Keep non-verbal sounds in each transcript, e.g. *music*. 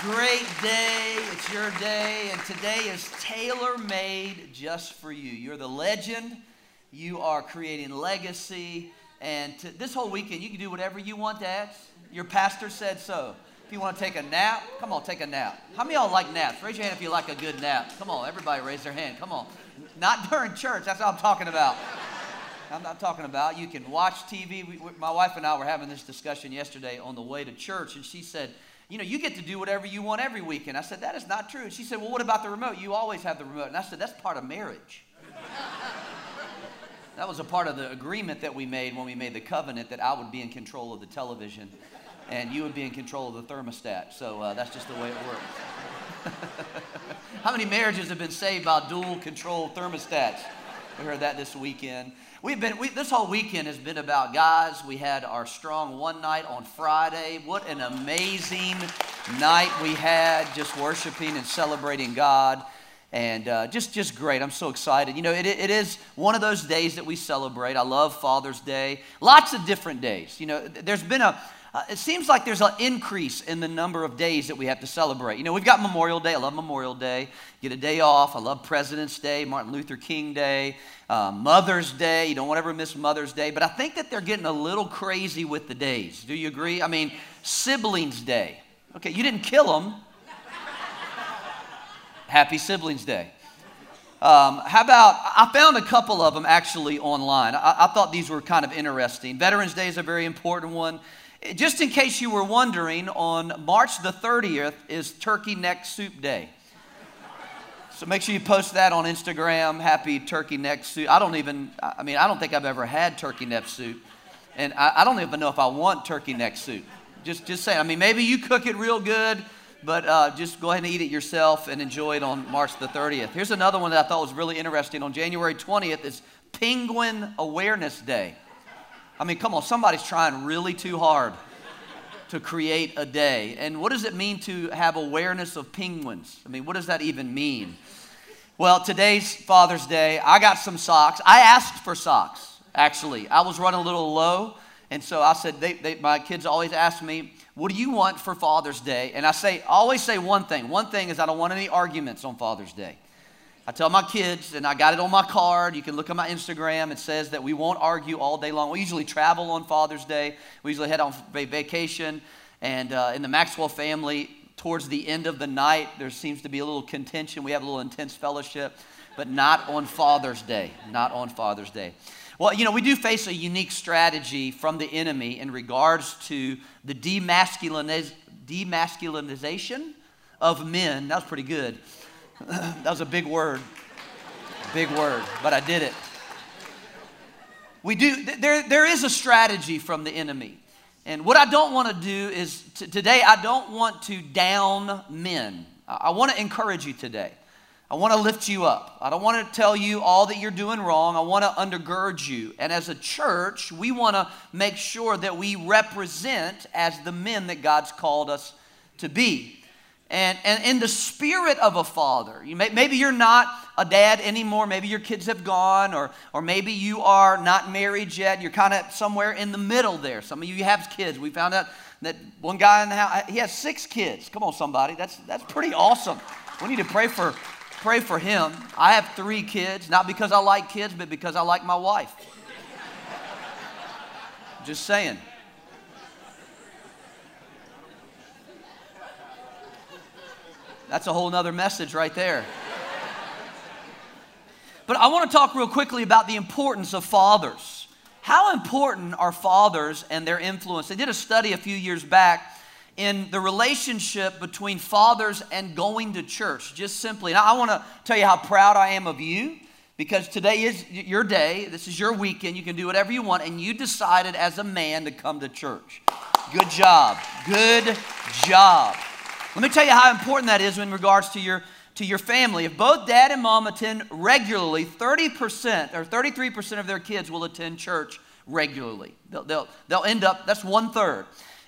great day. It's your day, and today is tailor made just for you. You're the legend, you are creating legacy, and to, this whole weekend, you can do whatever you want, dads. Your pastor said so. If you want to take a nap, come on, take a nap. How many of y'all like naps? Raise your hand if you like a good nap. Come on, everybody raise their hand. Come on. Not during church, that's what I'm talking about. I'm not talking about. You can watch TV. We, my wife and I were having this discussion yesterday on the way to church, and she said, you know, you get to do whatever you want every weekend. I said, that is not true. She said, well, what about the remote? You always have the remote. And I said, that's part of marriage. *laughs* that was a part of the agreement that we made when we made the covenant that I would be in control of the television and you would be in control of the thermostat. So uh, that's just the way it works. *laughs* How many marriages have been saved by dual control thermostats? We heard that this weekend. We've been, we, this whole weekend has been about guys. We had our strong one night on Friday. What an amazing night we had just worshiping and celebrating God. And uh, just, just great. I'm so excited. You know, it, it is one of those days that we celebrate. I love Father's Day. Lots of different days. You know, there's been a, uh, it seems like there's an increase in the number of days that we have to celebrate. You know, we've got Memorial Day. I love Memorial Day. Get a day off. I love President's Day, Martin Luther King Day, uh, Mother's Day. You don't want to ever miss Mother's Day. But I think that they're getting a little crazy with the days. Do you agree? I mean, Siblings Day. Okay, you didn't kill them. Happy Siblings Day. Um, how about, I found a couple of them actually online. I, I thought these were kind of interesting. Veterans Day is a very important one. Just in case you were wondering, on March the 30th is Turkey Neck Soup Day. So make sure you post that on Instagram. Happy turkey neck soup. I don't even, I mean, I don't think I've ever had turkey neck soup. And I, I don't even know if I want turkey neck soup. Just, just saying. I mean, maybe you cook it real good, but uh, just go ahead and eat it yourself and enjoy it on March the 30th. Here's another one that I thought was really interesting. On January 20th is Penguin Awareness Day. I mean, come on, somebody's trying really too hard to create a day. And what does it mean to have awareness of penguins? I mean, what does that even mean? Well, today's Father's Day. I got some socks. I asked for socks, actually. I was running a little low. And so I said, they, they, my kids always ask me, what do you want for Father's Day? And I say, always say one thing. One thing is I don't want any arguments on Father's Day. I tell my kids, and I got it on my card. You can look at my Instagram. It says that we won't argue all day long. We usually travel on Father's Day. We usually head on vacation. And uh, in the Maxwell family, towards the end of the night, there seems to be a little contention. We have a little intense fellowship, but not on Father's Day. Not on Father's Day. Well, you know, we do face a unique strategy from the enemy in regards to the demasculiniz- demasculinization of men. That was pretty good *laughs* that was a big word. Big word, but I did it. We do, there, there is a strategy from the enemy. And what I don't want to do is, t- today, I don't want to down men. I, I want to encourage you today. I want to lift you up. I don't want to tell you all that you're doing wrong. I want to undergird you. And as a church, we want to make sure that we represent as the men that God's called us to be and, and in the spirit of a father. You may, maybe you're not a dad anymore. Maybe your kids have gone, or, or maybe you are not married yet. You're kind of somewhere in the middle there. Some of you have kids. We found out that one guy in the house, he has six kids. Come on, somebody. That's, that's pretty awesome. We need to pray for, pray for him. I have three kids, not because I like kids, but because I like my wife. Just saying. That's a whole nother message right there. But I want to talk real quickly about the importance of fathers. How important are fathers and their influence? They did a study a few years back in the relationship between fathers and going to church, just simply. And I want to tell you how proud I am of you because today is your day. This is your weekend. You can do whatever you want. And you decided as a man to come to church. Good job. Good job. Let me tell you how important that is in regards to your, to your family. If both dad and mom attend regularly, 30% or 33% of their kids will attend church regularly. They'll, they'll, they'll end up, that's one third.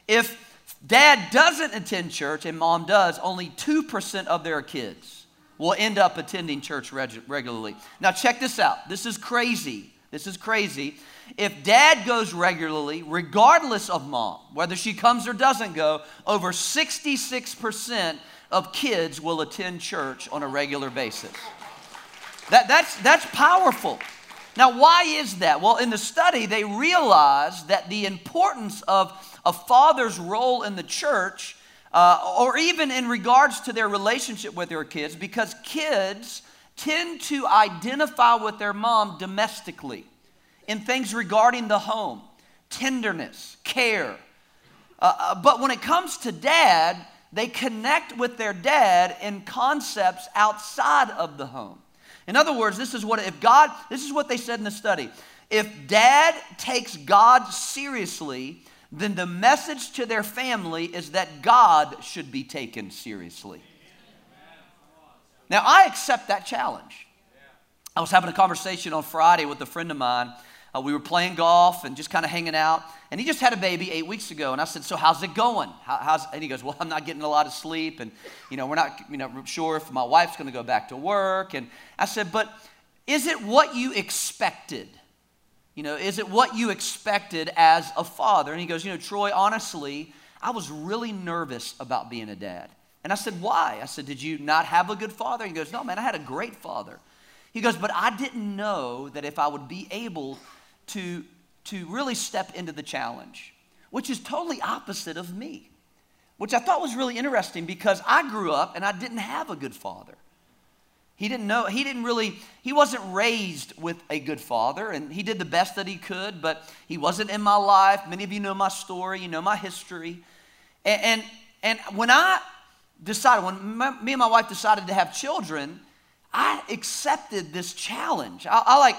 If dad doesn't attend church and mom does, only 2% of their kids will end up attending church reg- regularly. Now, check this out. This is crazy. This is crazy. If dad goes regularly, regardless of mom, whether she comes or doesn't go, over 66% of kids will attend church on a regular basis. That, that's, that's powerful. Now, why is that? Well, in the study, they realized that the importance of a father's role in the church, uh, or even in regards to their relationship with their kids, because kids tend to identify with their mom domestically in things regarding the home, tenderness, care. Uh, uh, but when it comes to dad, they connect with their dad in concepts outside of the home. In other words, this is what if God, this is what they said in the study. If dad takes God seriously, then the message to their family is that God should be taken seriously. Now, I accept that challenge. I was having a conversation on Friday with a friend of mine uh, we were playing golf and just kind of hanging out. And he just had a baby eight weeks ago. And I said, So how's it going? How, how's, and he goes, Well, I'm not getting a lot of sleep. And, you know, we're not you know, sure if my wife's going to go back to work. And I said, But is it what you expected? You know, is it what you expected as a father? And he goes, You know, Troy, honestly, I was really nervous about being a dad. And I said, Why? I said, Did you not have a good father? He goes, No, man, I had a great father. He goes, But I didn't know that if I would be able to, to really step into the challenge, which is totally opposite of me, which I thought was really interesting because I grew up and I didn't have a good father. He didn't know, he didn't really, he wasn't raised with a good father, and he did the best that he could, but he wasn't in my life. Many of you know my story, you know my history. And, and, and when I decided, when my, me and my wife decided to have children, I accepted this challenge. I, I like,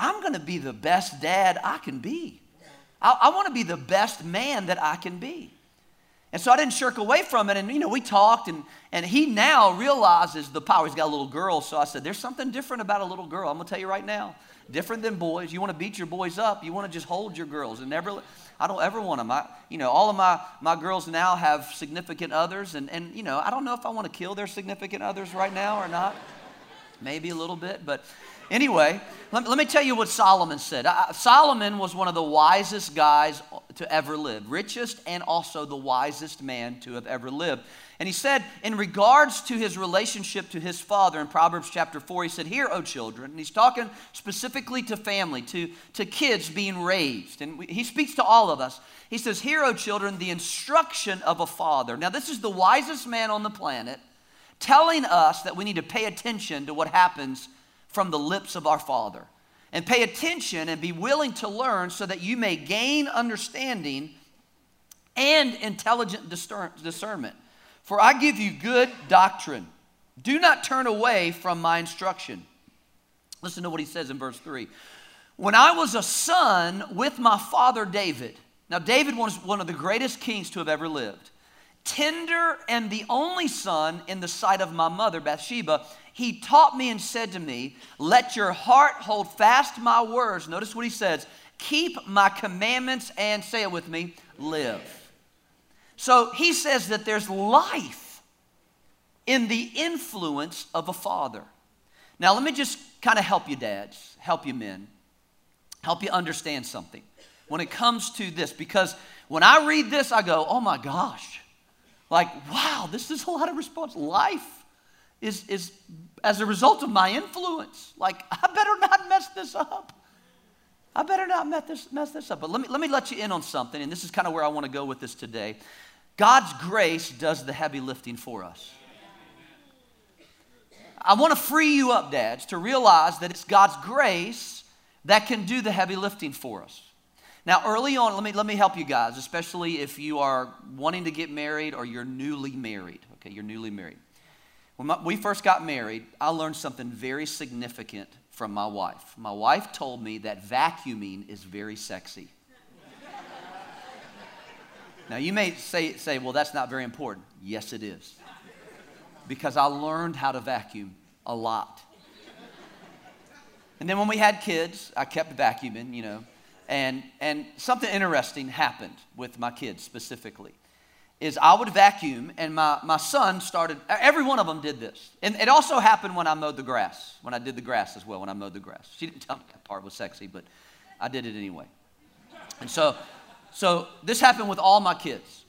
I'm going to be the best dad I can be. I, I want to be the best man that I can be. And so I didn't shirk away from it. And, you know, we talked, and, and he now realizes the power. He's got a little girl. So I said, There's something different about a little girl. I'm going to tell you right now. Different than boys. You want to beat your boys up. You want to just hold your girls and never. I don't ever want them. I, you know, all of my, my girls now have significant others. And, and, you know, I don't know if I want to kill their significant others right now or not. Maybe a little bit. But Anyway, let, let, me tell you what Solomon said. Solomon was one of the wisest guys to ever live, richest and also the wisest man to have ever lived. And he said, in regards to his relationship to his father in Proverbs chapter 4, he said, Hear, O children. And he's talking specifically to family, to, to kids being raised. And we, he speaks to all of us. He says, Hear, O children, the instruction of a father. Now, this is the wisest man on the planet telling us that we need to pay attention to what happens from the lips of our Father. And pay attention and be willing to learn so that you may gain understanding and intelligent discernment. For I give you good doctrine. Do not turn away from my instruction. Listen to what he says in verse 3. When I was a son with my father David, now David was one of the greatest kings to have ever lived, tender and the only son in the sight of my mother Bathsheba, he taught me and said to me, Let your heart hold fast my words. Notice what he says keep my commandments and say it with me, live. So he says that there's life in the influence of a father. Now, let me just kind of help you, dads, help you, men, help you understand something when it comes to this. Because when I read this, I go, oh my gosh, like, wow, this is a lot of response. Life is, is as a result of my influence. Like, I better not mess this up. I better not mess this, mess this up. But let me, let me let you in on something, and this is kind of where I want to go with this today. God's grace does the heavy lifting for us. I want to free you up, dads, to realize that it's God's grace that can do the heavy lifting for us. Now, early on, let me, let me help you guys, especially if you are wanting to get married or you're newly married. Okay, you're newly married. When my, we first got married, I learned something very significant from my wife. My wife told me that vacuuming is very sexy. now, you may say, say, well, that's not very important. Yes, it is. because I learned how to vacuum a lot. And then when we had kids, I kept vacuuming, you know. And, and something interesting happened with my kids specifically is I would vacuum, and my, my son started, every one of them did this. And it also happened when I mowed the grass, when I did the grass as well, when I mowed the grass. She didn't tell me that part was sexy, but I did it anyway. And so, so this happened with all my kids.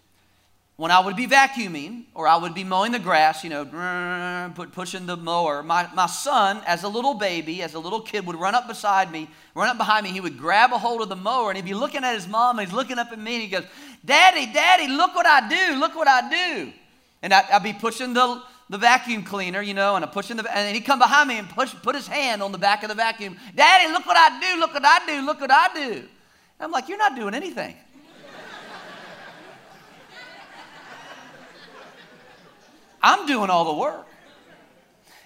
When I would be vacuuming or I would be mowing the grass, you know, pushing the mower, my, my son, as a little baby, as a little kid, would run up beside me, run up behind me. He would grab a hold of the mower and he'd be looking at his mom and he's looking up at me and he goes, Daddy, Daddy, look what I do, look what I do. And I, would be pushing the, the vacuum cleaner, you know, and I'm pushing the, and he'd come behind me and push, put his hand on the back of the vacuum. Daddy, look what I do, look what I do, look what I do. And I'm like, You're not doing anything. *laughs* I'm doing all the work.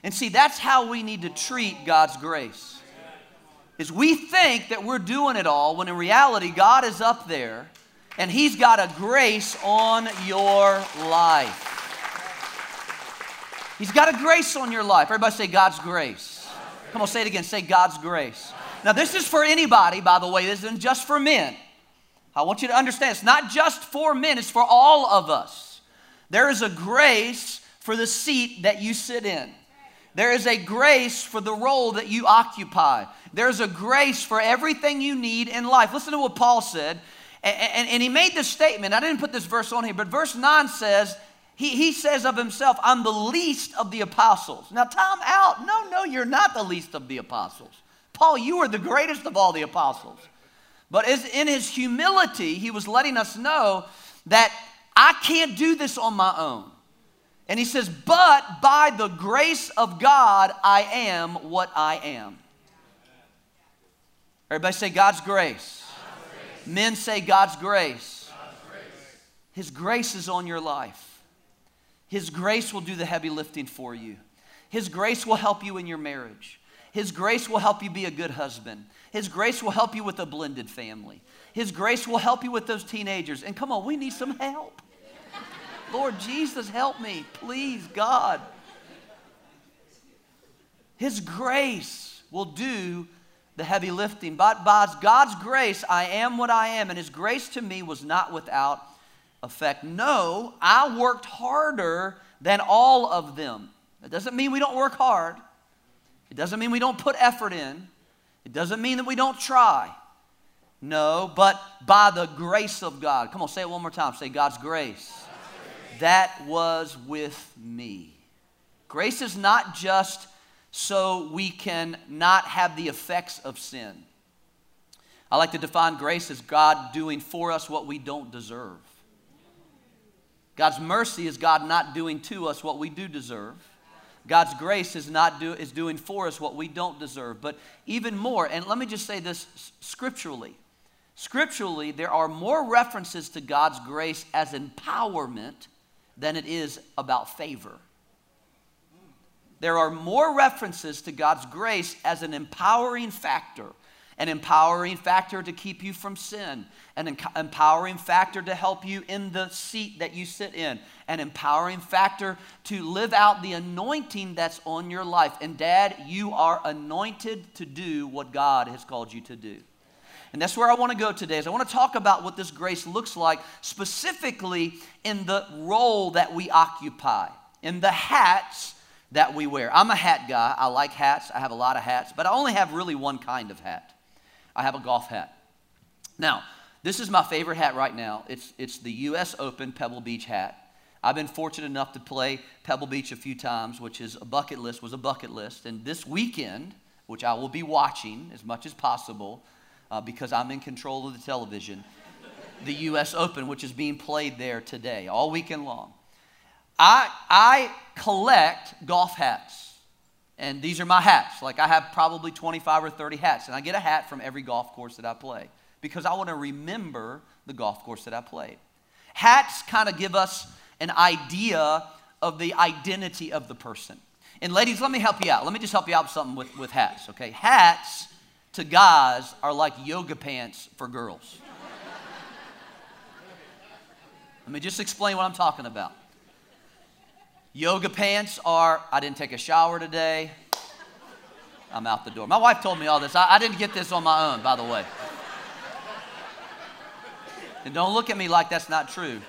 And see, that's how we need to treat God's grace. Is we think that we're doing it all when in reality God is up there and he's got a grace on your life. He's got a grace on your life. Everybody say God's grace. Come on, say it again. Say God's grace. Now, this is for anybody, by the way. This isn't just for men. I want you to understand it's not just for men, it's for all of us. There is a grace for the seat that you sit in. There is a grace for the role that you occupy. There's a grace for everything you need in life. Listen to what Paul said. And, and, and, he made this statement. I didn't put this verse on here, but verse 9 says, he, he says of himself, I'm the least of the apostles. Now, time out. No, no, you're not the least of the apostles. Paul, you are the greatest of all the apostles. But in his humility, he was letting us know that I can't do this on my own. And he says, But by the grace of God, I am what I am. Everybody say, God's grace. Men say, God's grace. God's grace. His grace is on your life. His grace will do the heavy lifting for you. His grace will help you in your marriage. His grace will help you be a good husband. His grace will help you with a blended family. His grace will help you with those teenagers. And come on, we need some help. Lord Jesus, help me, please, God. His grace will do the heavy lifting. But by God's grace, I am what I am, and His grace to me was not without effect. No, I worked harder than all of them. It doesn't mean we don't work hard, it doesn't mean we don't put effort in, it doesn't mean that we don't try. No, but by the grace of God. Come on, say it one more time. Say God's grace that was with me. Grace is not just so we can not have the effects of sin. I like to define grace as God doing for us what we don't deserve. God's mercy is God not doing to us what we do deserve. God's grace is not do, is doing for us what we don't deserve. But even more, and let me just say this scripturally. Scripturally, there are more references to God's grace as empowerment than it is about favor. There are more references to God's grace as an empowering factor, an empowering factor to keep you from sin, an empowering factor to help you in the seat that you sit in, an empowering factor to live out the anointing that's on your life. And, Dad, you are anointed to do what God has called you to do. And that's where I want to go today. Is I want to talk about what this grace looks like specifically in the role that we occupy, in the hats that we wear. I'm a hat guy. I like hats. I have a lot of hats, but I only have really one kind of hat. I have a golf hat. Now, this is my favorite hat right now. It's, it's the US Open Pebble Beach hat. I've been fortunate enough to play Pebble Beach a few times, which is a bucket list, was a bucket list. And this weekend, which I will be watching as much as possible, uh, because I'm in control of the television, the U.S. Open, which is being played there today, all weekend long. I, I collect golf hats. And these are my hats. Like I have probably 25 or 30 hats. And I get a hat from every golf course that I play because I want to remember the golf course that I played. Hats kind of give us an idea of the identity of the person. And ladies, let me help you out. Let me just help you out with something with, with hats, okay? Hats to guys are like yoga pants for girls. Let me just explain what I'm talking about. Yoga pants are, I didn't take a shower today. I'm out the door. My wife told me all this. I, I didn't get this on my own, by the way. And don't look at me like that's not true.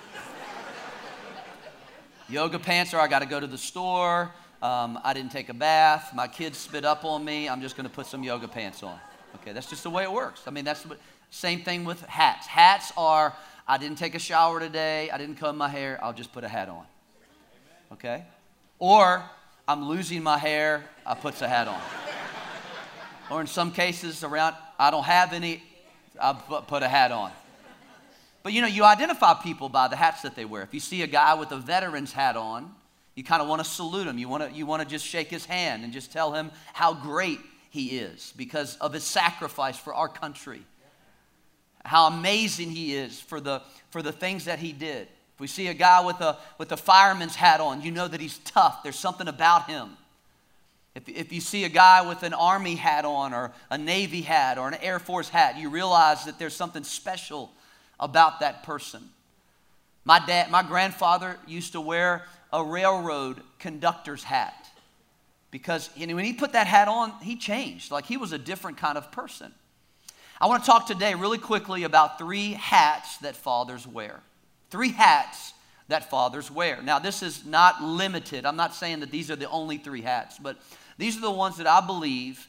Yoga pants are, I got to go to the store. Um, I didn't take a bath. My kids spit up on me. I'm just going to put some yoga pants on. Okay, that's just the way it works. I mean, that's what, same thing with hats. Hats are, I didn't take a shower today. I didn't comb my hair. I'll just put a hat on. Okay? Or I'm losing my hair. I puts a hat on. or in some cases around, I don't have any. I put a hat on. But you know, you identify people by the hats that they wear. If you see a guy with a veteran's hat on, you kind of want to salute him. You want to, you want to just shake his hand and just tell him how great he is because of his sacrifice for our country. How amazing he is for the, for the things that he did. If we see a guy with a, with a fireman's hat on, you know that he's tough. There's something about him. If, if you see a guy with an army hat on, or a navy hat, or an air force hat, you realize that there's something special about that person. My dad, my grandfather used to wear a railroad conductor's hat because when he put that hat on, he changed. Like he was a different kind of person. I want to talk today really quickly about three hats that fathers wear. Three hats that fathers wear. Now, this is not limited. I'm not saying that these are the only three hats, but these are the ones that I believe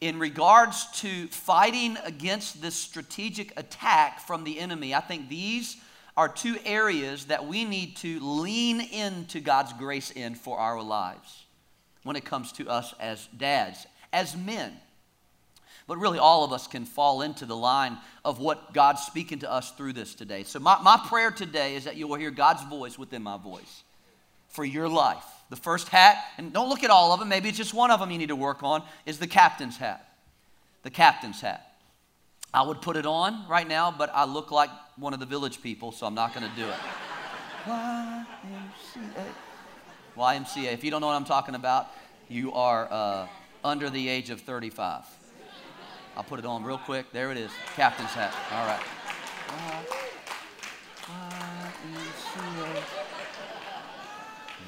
in regards to fighting against this strategic attack from the enemy. I think these are two areas that we need to lean into God's grace in for our lives when it comes to us as dads, as men. But really, all of us can fall into the line of what God's speaking to us through this today. So, my, my prayer today is that you will hear God's voice within my voice for your life. The first hat, and don't look at all of them, maybe it's just one of them you need to work on, is the captain's hat. The captain's hat. I would put it on right now, but I look like one of the village people, so I'm not going to do it. *laughs* YMCA. YMCA. If you don't know what I'm talking about, you are uh, under the age of 35. I'll put it on real quick. There it is. Captain's hat. All right. YMCA.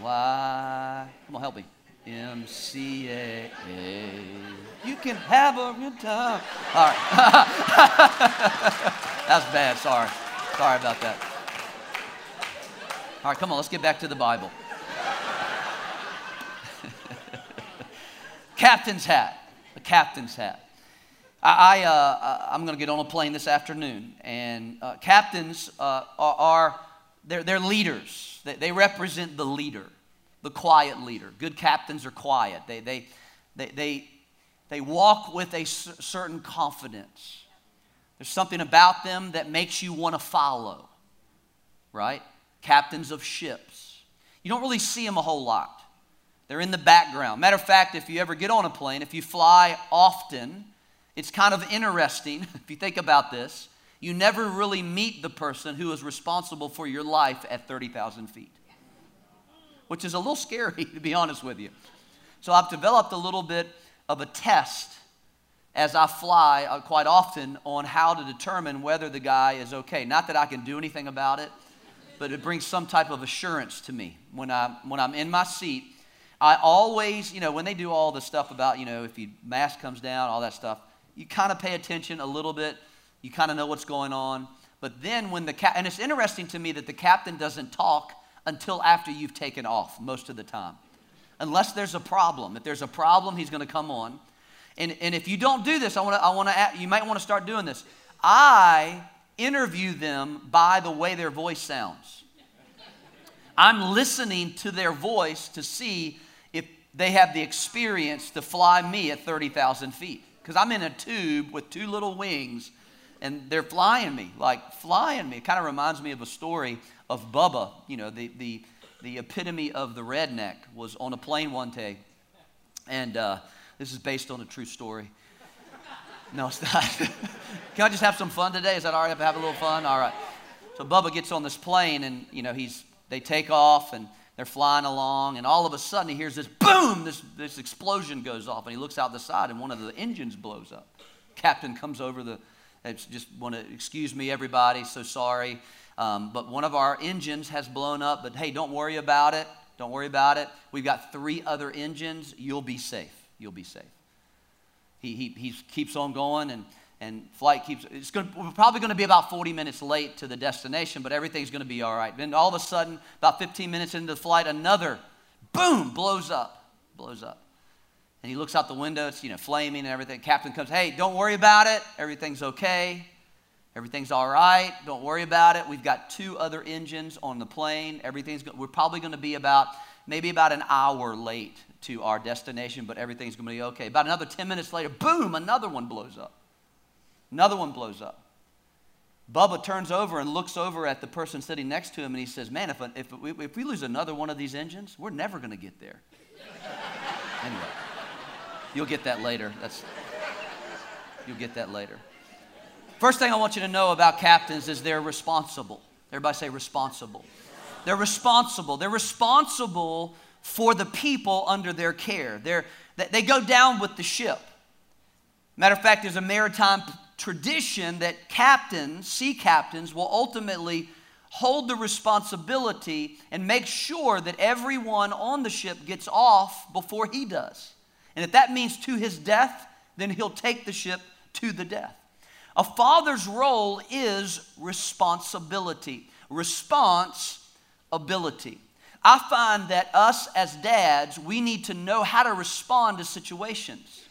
Y. Come on, help me. MCA. You can have a good time. All right. *laughs* That's bad. Sorry. Sorry about that. All right, come on, let's get back to the Bible. *laughs* captain's hat. The captain's hat. I, I, uh, I'm going to get on a plane this afternoon, and uh, captains uh, are, are, they're, they're leaders. They, they represent the leader the quiet leader. Good captains are quiet. They, they, they, they, they walk with a certain confidence. There's something about them that makes you want to follow, right? Captains of ships. You don't really see them a whole lot. They're in the background. Matter of fact, if you ever get on a plane, if you fly often, it's kind of interesting *laughs* if you think about this. You never really meet the person who is responsible for your life at 30,000 feet which is a little scary, *laughs* to be honest with you. So I've developed a little bit of a test as I fly uh, quite often on how to determine whether the guy is okay. Not that I can do anything about it, but it brings some type of assurance to me when, I, when I'm in my seat. I always, you know, when they do all the stuff about, you know, if your mask comes down, all that stuff, you kind of pay attention a little bit. You kind of know what's going on. But then when the cap, and it's interesting to me that the captain doesn't talk until after you've taken off most of the time. Unless there's a problem. If there's a problem, he's going to come on. And, and if you don't do this, I want to, I want to, you might want to start doing this. I interview them by the way their voice sounds. I'm listening to their voice to see if they have the experience to fly me at 30,000 feet. Because I'm in a tube with two little wings and they're flying me, like flying me. It kind of reminds me of a story of Bubba, you know, the, the, the epitome of the redneck, was on a plane one day. And uh, this is based on a true story. No, it's not. *laughs* Can I just have some fun today? Is that all right? Have a little fun? All right. So Bubba gets on this plane, and you know he's they take off, and they're flying along, and all of a sudden he hears this boom, this this explosion goes off, and he looks out the side, and one of the engines blows up. Captain comes over the, just want to excuse me, everybody, so sorry. Um, but one of our engines has blown up, but hey, don't worry about it. Don't worry about it. We've got three other engines. You'll be safe. You'll be safe. He, he, he keeps on going, and, and flight keeps, it's going we're probably going to be about 40 minutes late to the destination, but everything's going to be all right. Then all of a sudden, about 15 minutes into the flight, another boom blows up, blows up. And he looks out the window, it's, you know, flaming and everything. Captain comes, hey, don't worry about it. Everything's okay. Everything's all right. Don't worry about it. We've got two other engines on the plane. Everything's, we're probably going to be about, maybe about an hour late to our destination, but everything's going to be okay. About another 10 minutes later, boom, another one blows up. Another one blows up. Bubba turns over and looks over at the person sitting next to him and he says, Man, if, if, we, if we lose another one of these engines, we're never going to get there. *laughs* anyway. You'll get that later. That's, you'll get that later. First thing I want you to know about captains is they're responsible. Everybody say responsible. They're responsible. They're responsible for the people under their care. They're, they go down with the ship. Matter of fact, there's a maritime tradition that captains, sea captains, will ultimately hold the responsibility and make sure that everyone on the ship gets off before he does. And if that means to his death, then he'll take the ship to the death. A father's role is responsibility. Response ability. I find that us as dads, we need to know how to respond to situations.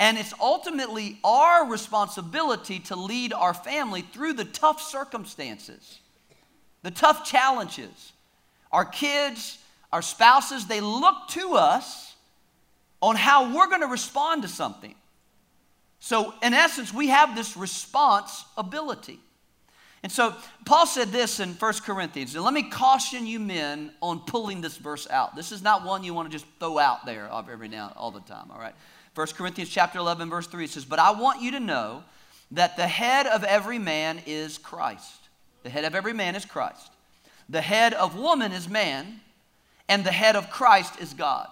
And it's ultimately our responsibility to lead our family through the tough circumstances, the tough challenges. Our kids, our spouses, they look to us on how we're going to respond to something. So, in essence, we have this response ability. And so, Paul said this in 1 Corinthians. And let me caution you men on pulling this verse out. This is not one you want to just throw out there every now all the time, all right? 1 Corinthians chapter 11, verse 3 says, But I want you to know that the head of every man is Christ. The head of every man is Christ. The head of woman is man, and the head of Christ is God.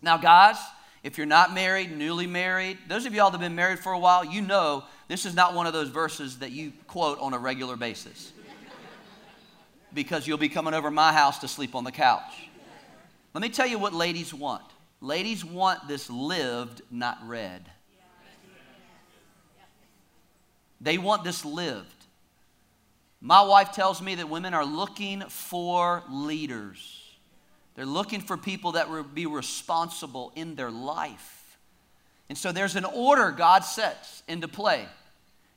Now, guys, if you're not married, newly married, those of y'all that have been married for a while, you know this is not one of those verses that you quote on a regular basis. because you'll be coming over my house to sleep on the couch. Let me tell you what ladies want. Ladies want this lived, not read. They want this lived. My wife tells me that women are looking for leaders. They're looking for people that will be responsible in their life. And so there's an order God sets into play.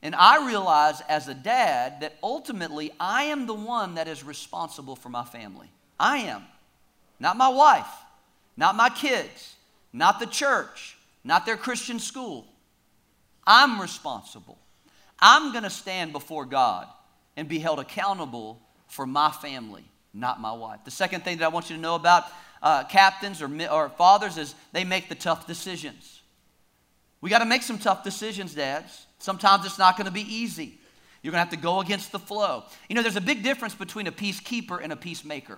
And I realize as a dad that ultimately I am the one that is responsible for my family. I am. Not my wife, not my kids, not the church, not their Christian school. I'm responsible. I'm going to stand before God and be held accountable for my family not my wife. The second thing that I want you to know about uh, captains or, or fathers is they make the tough decisions. We got to make some tough decisions, dads. Sometimes it's not going to be easy. You're going to have to go against the flow. You know, there's a big difference between a peacekeeper and a peacemaker.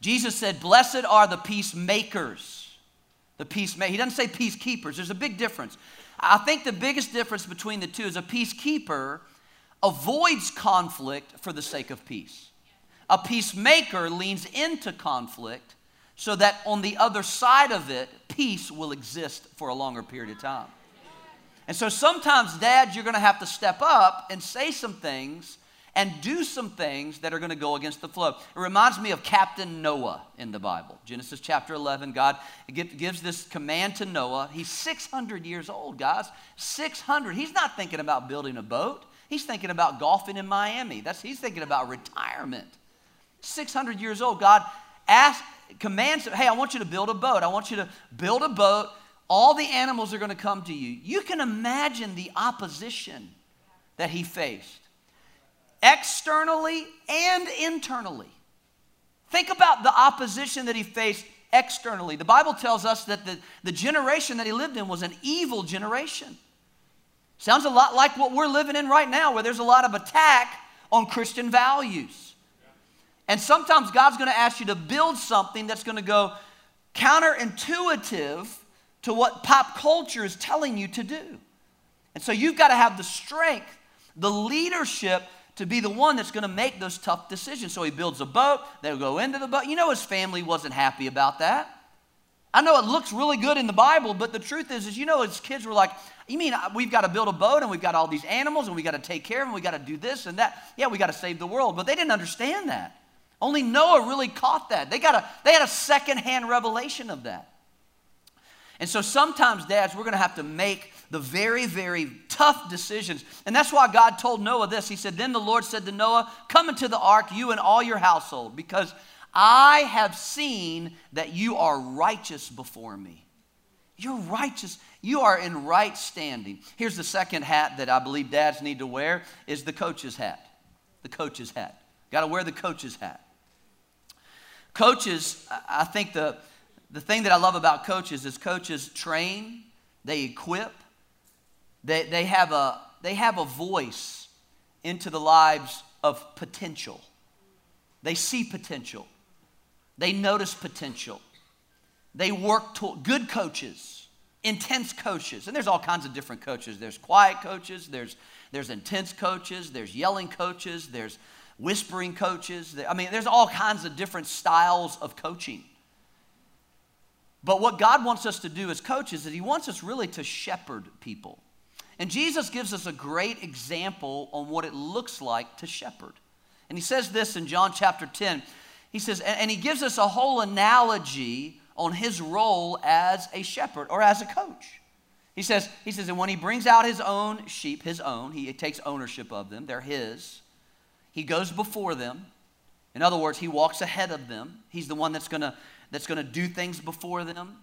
Jesus said, Blessed are the peacemakers. The peacemaker. He doesn't say peacekeepers. There's a big difference. I think the biggest difference between the two is a peacekeeper avoids conflict for the sake of peace. A peacemaker leans into conflict so that on the other side of it, peace will exist for a longer period of time. And so sometimes, dads, you're going to have to step up and say some things and do some things that are going to go against the flow. It reminds me of Captain Noah in the Bible. Genesis chapter 11, God gives this command to Noah. He's 600 years old, guys. 600. He's not thinking about building a boat. He's thinking about golfing in Miami. That's, he's thinking about retirement. 600 years old, God asks, commands, hey, I want you to build a boat. I want you to build a boat. All the animals are going to come to you. You can imagine the opposition that he faced, externally and internally. Think about the opposition that he faced externally. The Bible tells us that the, the generation that he lived in was an evil generation. Sounds a lot like what we're living in right now, where there's a lot of attack on Christian values. And sometimes God's going to ask you to build something that's going to go counterintuitive to what pop culture is telling you to do. And so you've got to have the strength, the leadership to be the one that's going to make those tough decisions. So he builds a boat, they'll go into the boat. You know, his family wasn't happy about that. I know it looks really good in the Bible, but the truth is, is you know, his kids were like, you mean uh, we've got to build a boat and we've got all these animals and we got to take care of them, we got to do this and that. Yeah, we got to save the world. But they didn't understand that. Only Noah really caught that. They, got a, they had a secondhand revelation of that. And so sometimes, dads, we're going to have to make the very, very tough decisions. And that's why God told Noah this. He said, Then the Lord said to Noah, Come into the ark, you and all your household, because I have seen that you are righteous before me. You're righteous. You are in right standing. Here's the second hat that I believe dads need to wear is the coach's hat. The coach's hat. Got to wear the coach's hat. Coaches, I think the, the thing that I love about coaches is coaches train, they equip, they, they, have a, they have a voice into the lives of potential. They see potential, they notice potential, they work toward good coaches, intense coaches. And there's all kinds of different coaches. There's quiet coaches, there's, there's intense coaches, there's yelling coaches, there's whispering coaches. I mean, there's all kinds of different styles of coaching. But what God wants us to do as coaches is He wants us really to shepherd people. And Jesus gives us a great example on what it looks like to shepherd. And He says this in John chapter 10. He says, and He gives us a whole analogy on His role as a shepherd or as a coach. He says, he says, and when He brings out His own sheep, His own, He takes ownership of them, they're His. He goes before them. In other words, he walks ahead of them. He's the one that's to that's to do things before them.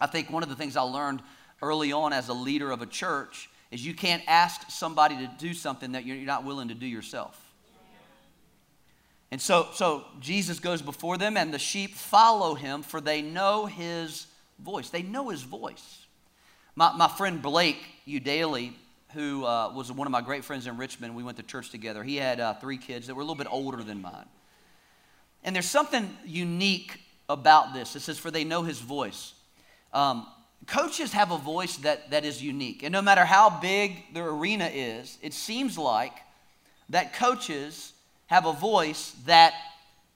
I think one of the things I learned early on as a leader of a church is you can't ask somebody to do something that you're not willing to do yourself. And so, so Jesus goes before them, and the sheep follow him, for they know his voice. They know his voice. My, my friend Blake Udaley who uh, was one of my great friends in Richmond. We went to church together. He had uh, three kids that were a little bit older than mine. And there's something unique about this. It says, For they know his voice. Um, coaches have a voice that, that is unique. And no matter how big the arena is, it seems like that coaches have a voice that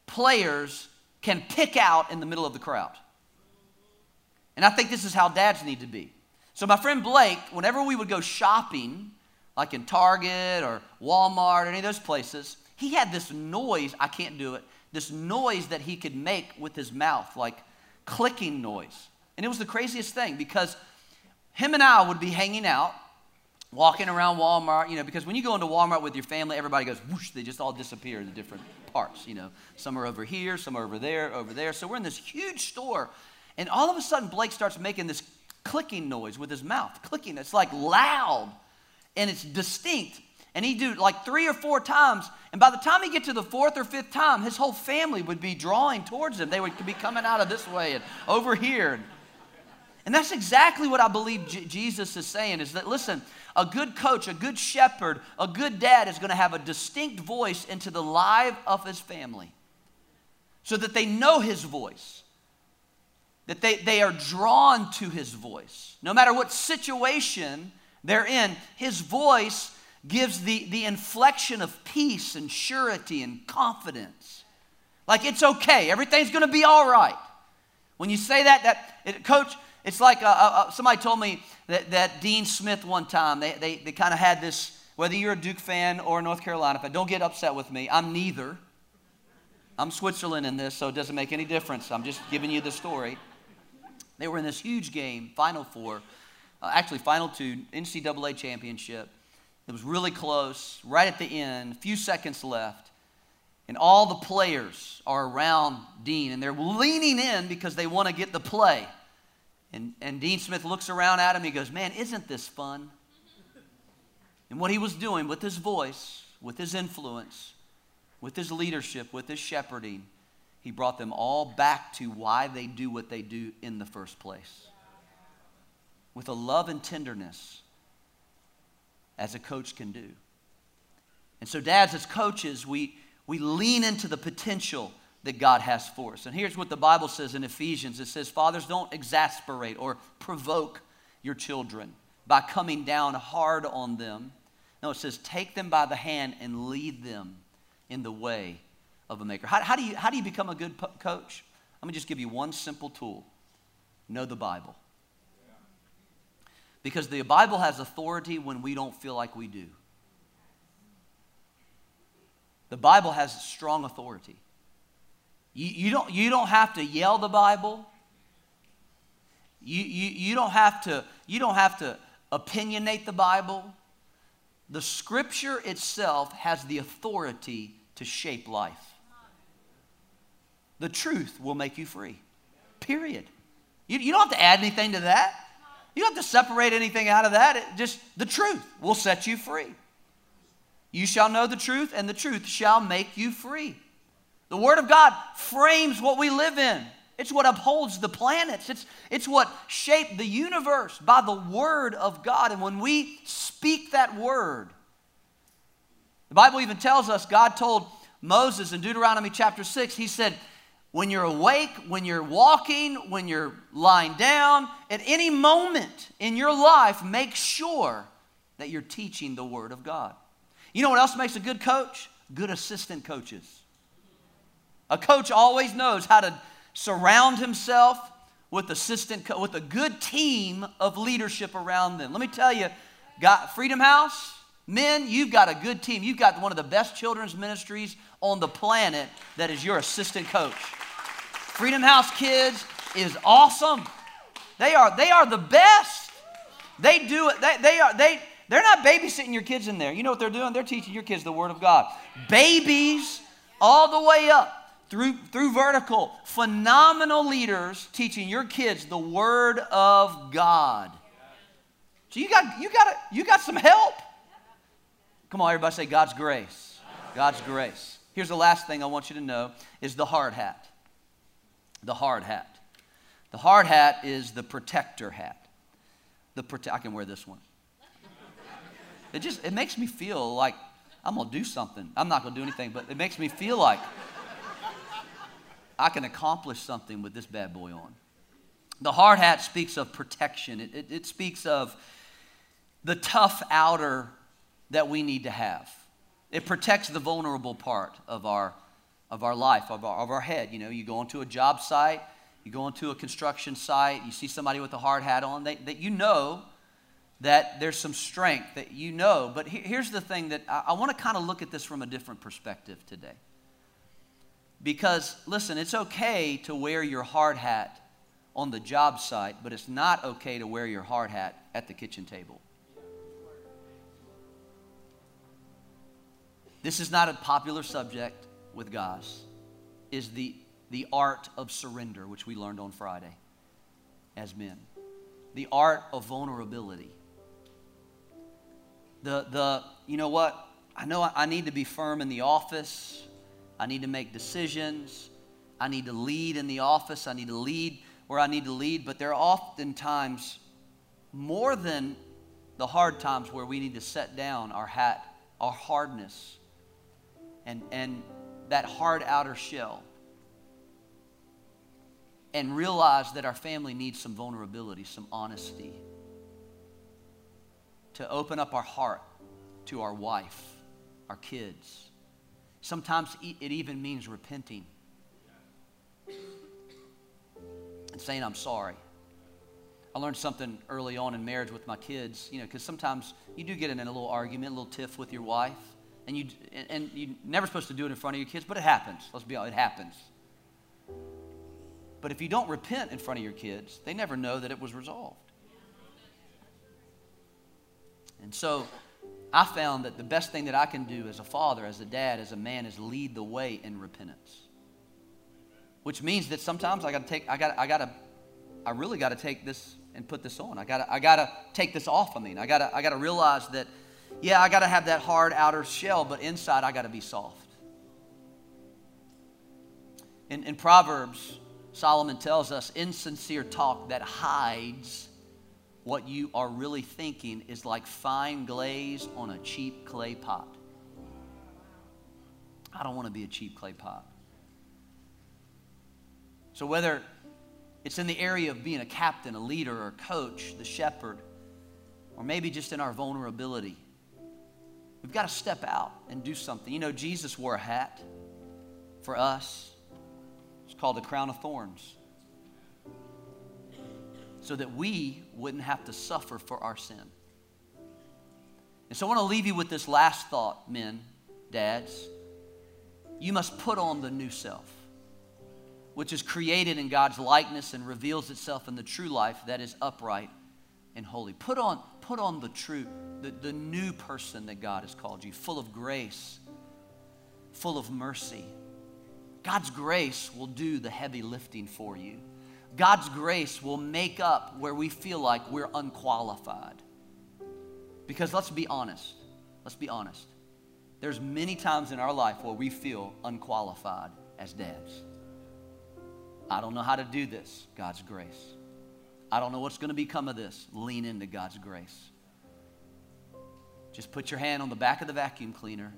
players can pick out in the middle of the crowd. And I think this is how dads need to be. So, my friend Blake, whenever we would go shopping, like in Target or Walmart or any of those places, he had this noise. I can't do it. This noise that he could make with his mouth, like clicking noise. And it was the craziest thing because him and I would be hanging out, walking around Walmart, you know, because when you go into Walmart with your family, everybody goes whoosh, they just all disappear in different parts, you know. Some are over here, some are over there, over there. So we're in this huge store, and all of a sudden Blake starts making this clicking noise with his mouth, clicking. It's like loud and it's distinct. And he'd do like three or four times. And by the time he get to the fourth or fifth time, his whole family would be drawing towards him. They would be coming out of this way and over here. And that's exactly what I believe J- Jesus is saying is that, listen, a good coach, a good shepherd, a good dad is going to have a distinct voice into the life of his family so that they know his voice that they, they are drawn to his voice. No matter what situation they're in, his voice gives the, the inflection of peace and surety and confidence. Like it's okay, everything's gonna be all right. When you say that, that coach, it's like uh, uh, uh somebody told me that, that Dean Smith one time, they, they, they kind of had this, whether you're a Duke fan or a North Carolina fan, don't get upset with me. I'm neither. I'm Switzerland in this, so it doesn't make any difference. I'm just giving you the story. They were in this huge game, Final Four, uh, actually Final Two, NCAA championship. It was really close, right at the end, a few seconds left. And all the players are around Dean, and they're leaning in because they want to get the play. And, and Dean Smith looks around at him. He goes, Man, isn't this fun? And what he was doing with his voice, with his influence, with his leadership, with his shepherding, he brought them all back to why they do what they do in the first place. With a love and tenderness, as a coach can do. And so, dads, as coaches, we, we lean into the potential that God has for us. And here's what the Bible says in Ephesians it says, Fathers, don't exasperate or provoke your children by coming down hard on them, No, it says, take them by the hand and lead them in the way of a maker. How, how do, you, how do you become a good po- coach? Let me just give you one simple tool know the Bible. Because the Bible has authority when we don't feel like we do. The Bible has strong authority. You, you, don't, you don't have to yell the Bible. You, you, you, don't have to, you don't have to opinionate the Bible. The scripture itself has the authority to shape life. The truth will make you free. Period. You, you don't have to add anything to that. You don't have to separate anything out of that. It, just the truth will set you free. You shall know the truth, and the truth shall make you free. The Word of God frames what we live in. It's what upholds the planets. It's, it's what shaped the universe by the Word of God. And when we speak that Word, the Bible even tells us, God told Moses in Deuteronomy chapter 6, He said, when you're awake, when you're walking, when you're lying down, at any moment in your life, make sure that you're teaching the Word of God. You know what else makes a good coach? Good assistant coaches. A coach always knows how to surround himself with assistant with a good team of leadership around them. Let me tell you, got Freedom House, men, you've got a good team. You've got one of the best children's ministries on the planet that is your assistant coach. Freedom House Kids is awesome. They are, they are the best. They do it. They, they are, they, they're not babysitting your kids in there. You know what they're doing? They're teaching your kids the Word of God. Babies all the way up through, through vertical, phenomenal leaders teaching your kids the Word of God. So you got, you got, you got some help. Come on, everybody say God's grace. God's grace. Here's the last thing I want you to know is the hard hat. The hard hat. The hard hat is the protector hat. The prote- I can wear this one. It just it makes me feel like I'm gonna do something. I'm not gonna do anything, but it makes me feel like I can accomplish something with this bad boy on. The hard hat speaks of protection. It, it, it speaks of the tough outer that we need to have. It protects the vulnerable part of our of our life, of our, of our head. You know, you go into a job site, you go into a construction site, you see somebody with a hard hat on, they, that you know that there's some strength that you know. But he, here's the thing that I, I want to kind of look at this from a different perspective today. Because, listen, it's okay to wear your hard hat on the job site, but it's not okay to wear your hard hat at the kitchen table. This is not a popular subject with guys is the, the art of surrender, which we learned on Friday as men. The art of vulnerability. The, the you know what? I know I need to be firm in the office. I need to make decisions. I need to lead in the office. I need to lead where I need to lead. But there are oftentimes more than the hard times where we need to set down our hat, our hardness, and, and that hard outer shell and realize that our family needs some vulnerability, some honesty, to open up our heart to our wife, our kids. Sometimes it even means repenting and saying, I'm sorry. I learned something early on in marriage with my kids, you know, because sometimes you do get in a little argument, a little tiff with your wife and you and you're never supposed to do it in front of your kids, but it happens. Let's be honest, it happens. But if you don't repent in front of your kids, they never know that it was resolved. And so I found that the best thing that I can do as a father, as a dad, as a man is lead the way in repentance. Which means that sometimes I gotta take, I gotta, I gotta, I really gotta take this and put this on. I gotta, I gotta take this off. I mean, I gotta, I gotta realize that yeah, I got to have that hard outer shell, but inside I got to be soft. In, in Proverbs, Solomon tells us insincere talk that hides what you are really thinking is like fine glaze on a cheap clay pot. I don't want to be a cheap clay pot. So, whether it's in the area of being a captain, a leader, or a coach, the shepherd, or maybe just in our vulnerability, we've got to step out and do something. You know, Jesus wore a hat for us. It's called a crown of thorns. So that we wouldn't have to suffer for our sin. And so I want to leave you with this last thought, men, dads. You must put on the new self, which is created in God's likeness and reveals itself in the true life that is upright and holy. Put on, put on the true, the, the new person that God has called you, full of grace, full of mercy. God's grace will do the heavy lifting for you. God's grace will make up where we feel like we're unqualified. Because let's be honest. Let's be honest. There's many times in our life where we feel unqualified as dads. I don't know how to do this. God's grace. I don't know what's going to become of this. Lean into God's grace. Just put your hand on the back of the vacuum cleaner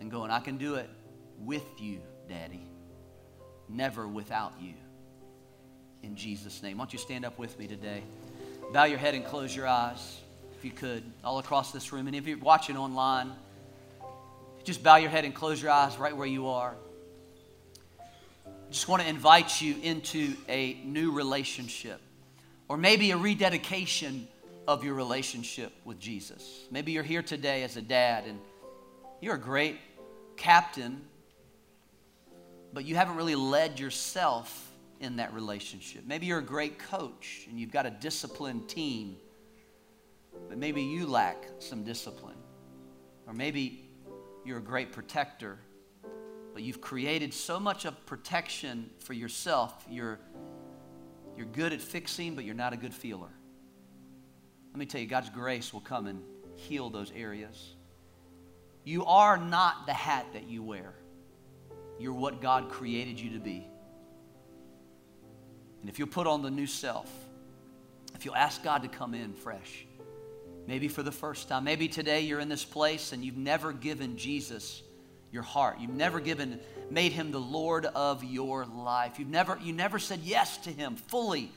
and go, and I can do it with you, Daddy. Never without you. In Jesus' name. Why don't you stand up with me today? Bow your head and close your eyes, if you could, all across this room. And if you're watching online, just bow your head and close your eyes right where you are. Just want to invite you into a new relationship or maybe a rededication of your relationship with Jesus. Maybe you're here today as a dad and you're a great captain, but you haven't really led yourself in that relationship. Maybe you're a great coach and you've got a disciplined team, but maybe you lack some discipline. Or maybe you're a great protector, but you've created so much of protection for yourself, you're you're good at fixing, but you're not a good feeler. Let me tell you, God's grace will come and heal those areas. You are not the hat that you wear, you're what God created you to be. And if you'll put on the new self, if you'll ask God to come in fresh, maybe for the first time, maybe today you're in this place and you've never given Jesus your heart. You've never given, made him the Lord of your life. You've never, you never said yes to him, fully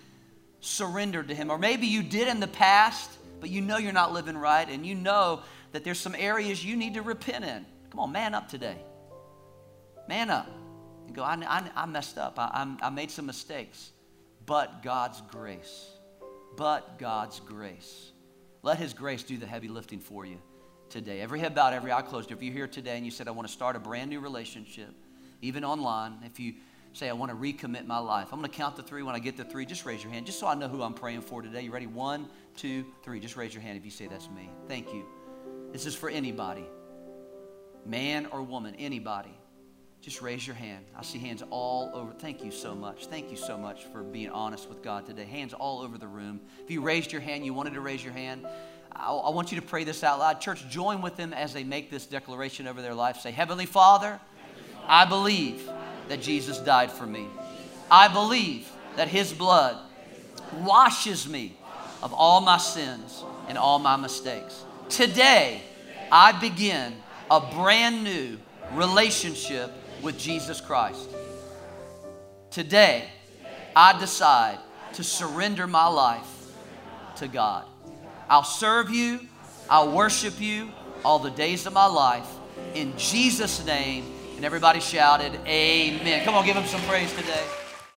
surrendered to him. Or maybe you did in the past, but you know you're not living right, and you know that there's some areas you need to repent in. Come on, man up today. Man up. And go, I, I, I messed up. I, I made some mistakes. But God's grace. But God's grace. Let his grace do the heavy lifting for you today. Every head bowed, every eye closed. If you're here today and you said, I want to start a brand new relationship, even online, if you say, I want to recommit my life, I'm going to count to three. When I get to three, just raise your hand, just so I know who I'm praying for today. You ready? One, two, three. Just raise your hand if you say that's me. Thank you. This is for anybody, man or woman, anybody. Just raise your hand. I see hands all over. Thank you so much. Thank you so much for being honest with God today. Hands all over the room. If you raised your hand, you wanted to raise your hand, I, I want you to pray this out loud. Church, join with them as they make this declaration over their life. Say, Heavenly Father, I believe that Jesus died for me. I believe that his blood washes me of all my sins and all my mistakes. Today, I begin a brand new relationship with Jesus Christ. Today, I decide to surrender my life to God. I'll serve you, I'll worship you all the days of my life. In Jesus' name. And everybody shouted, Amen. Come on, give him some praise today.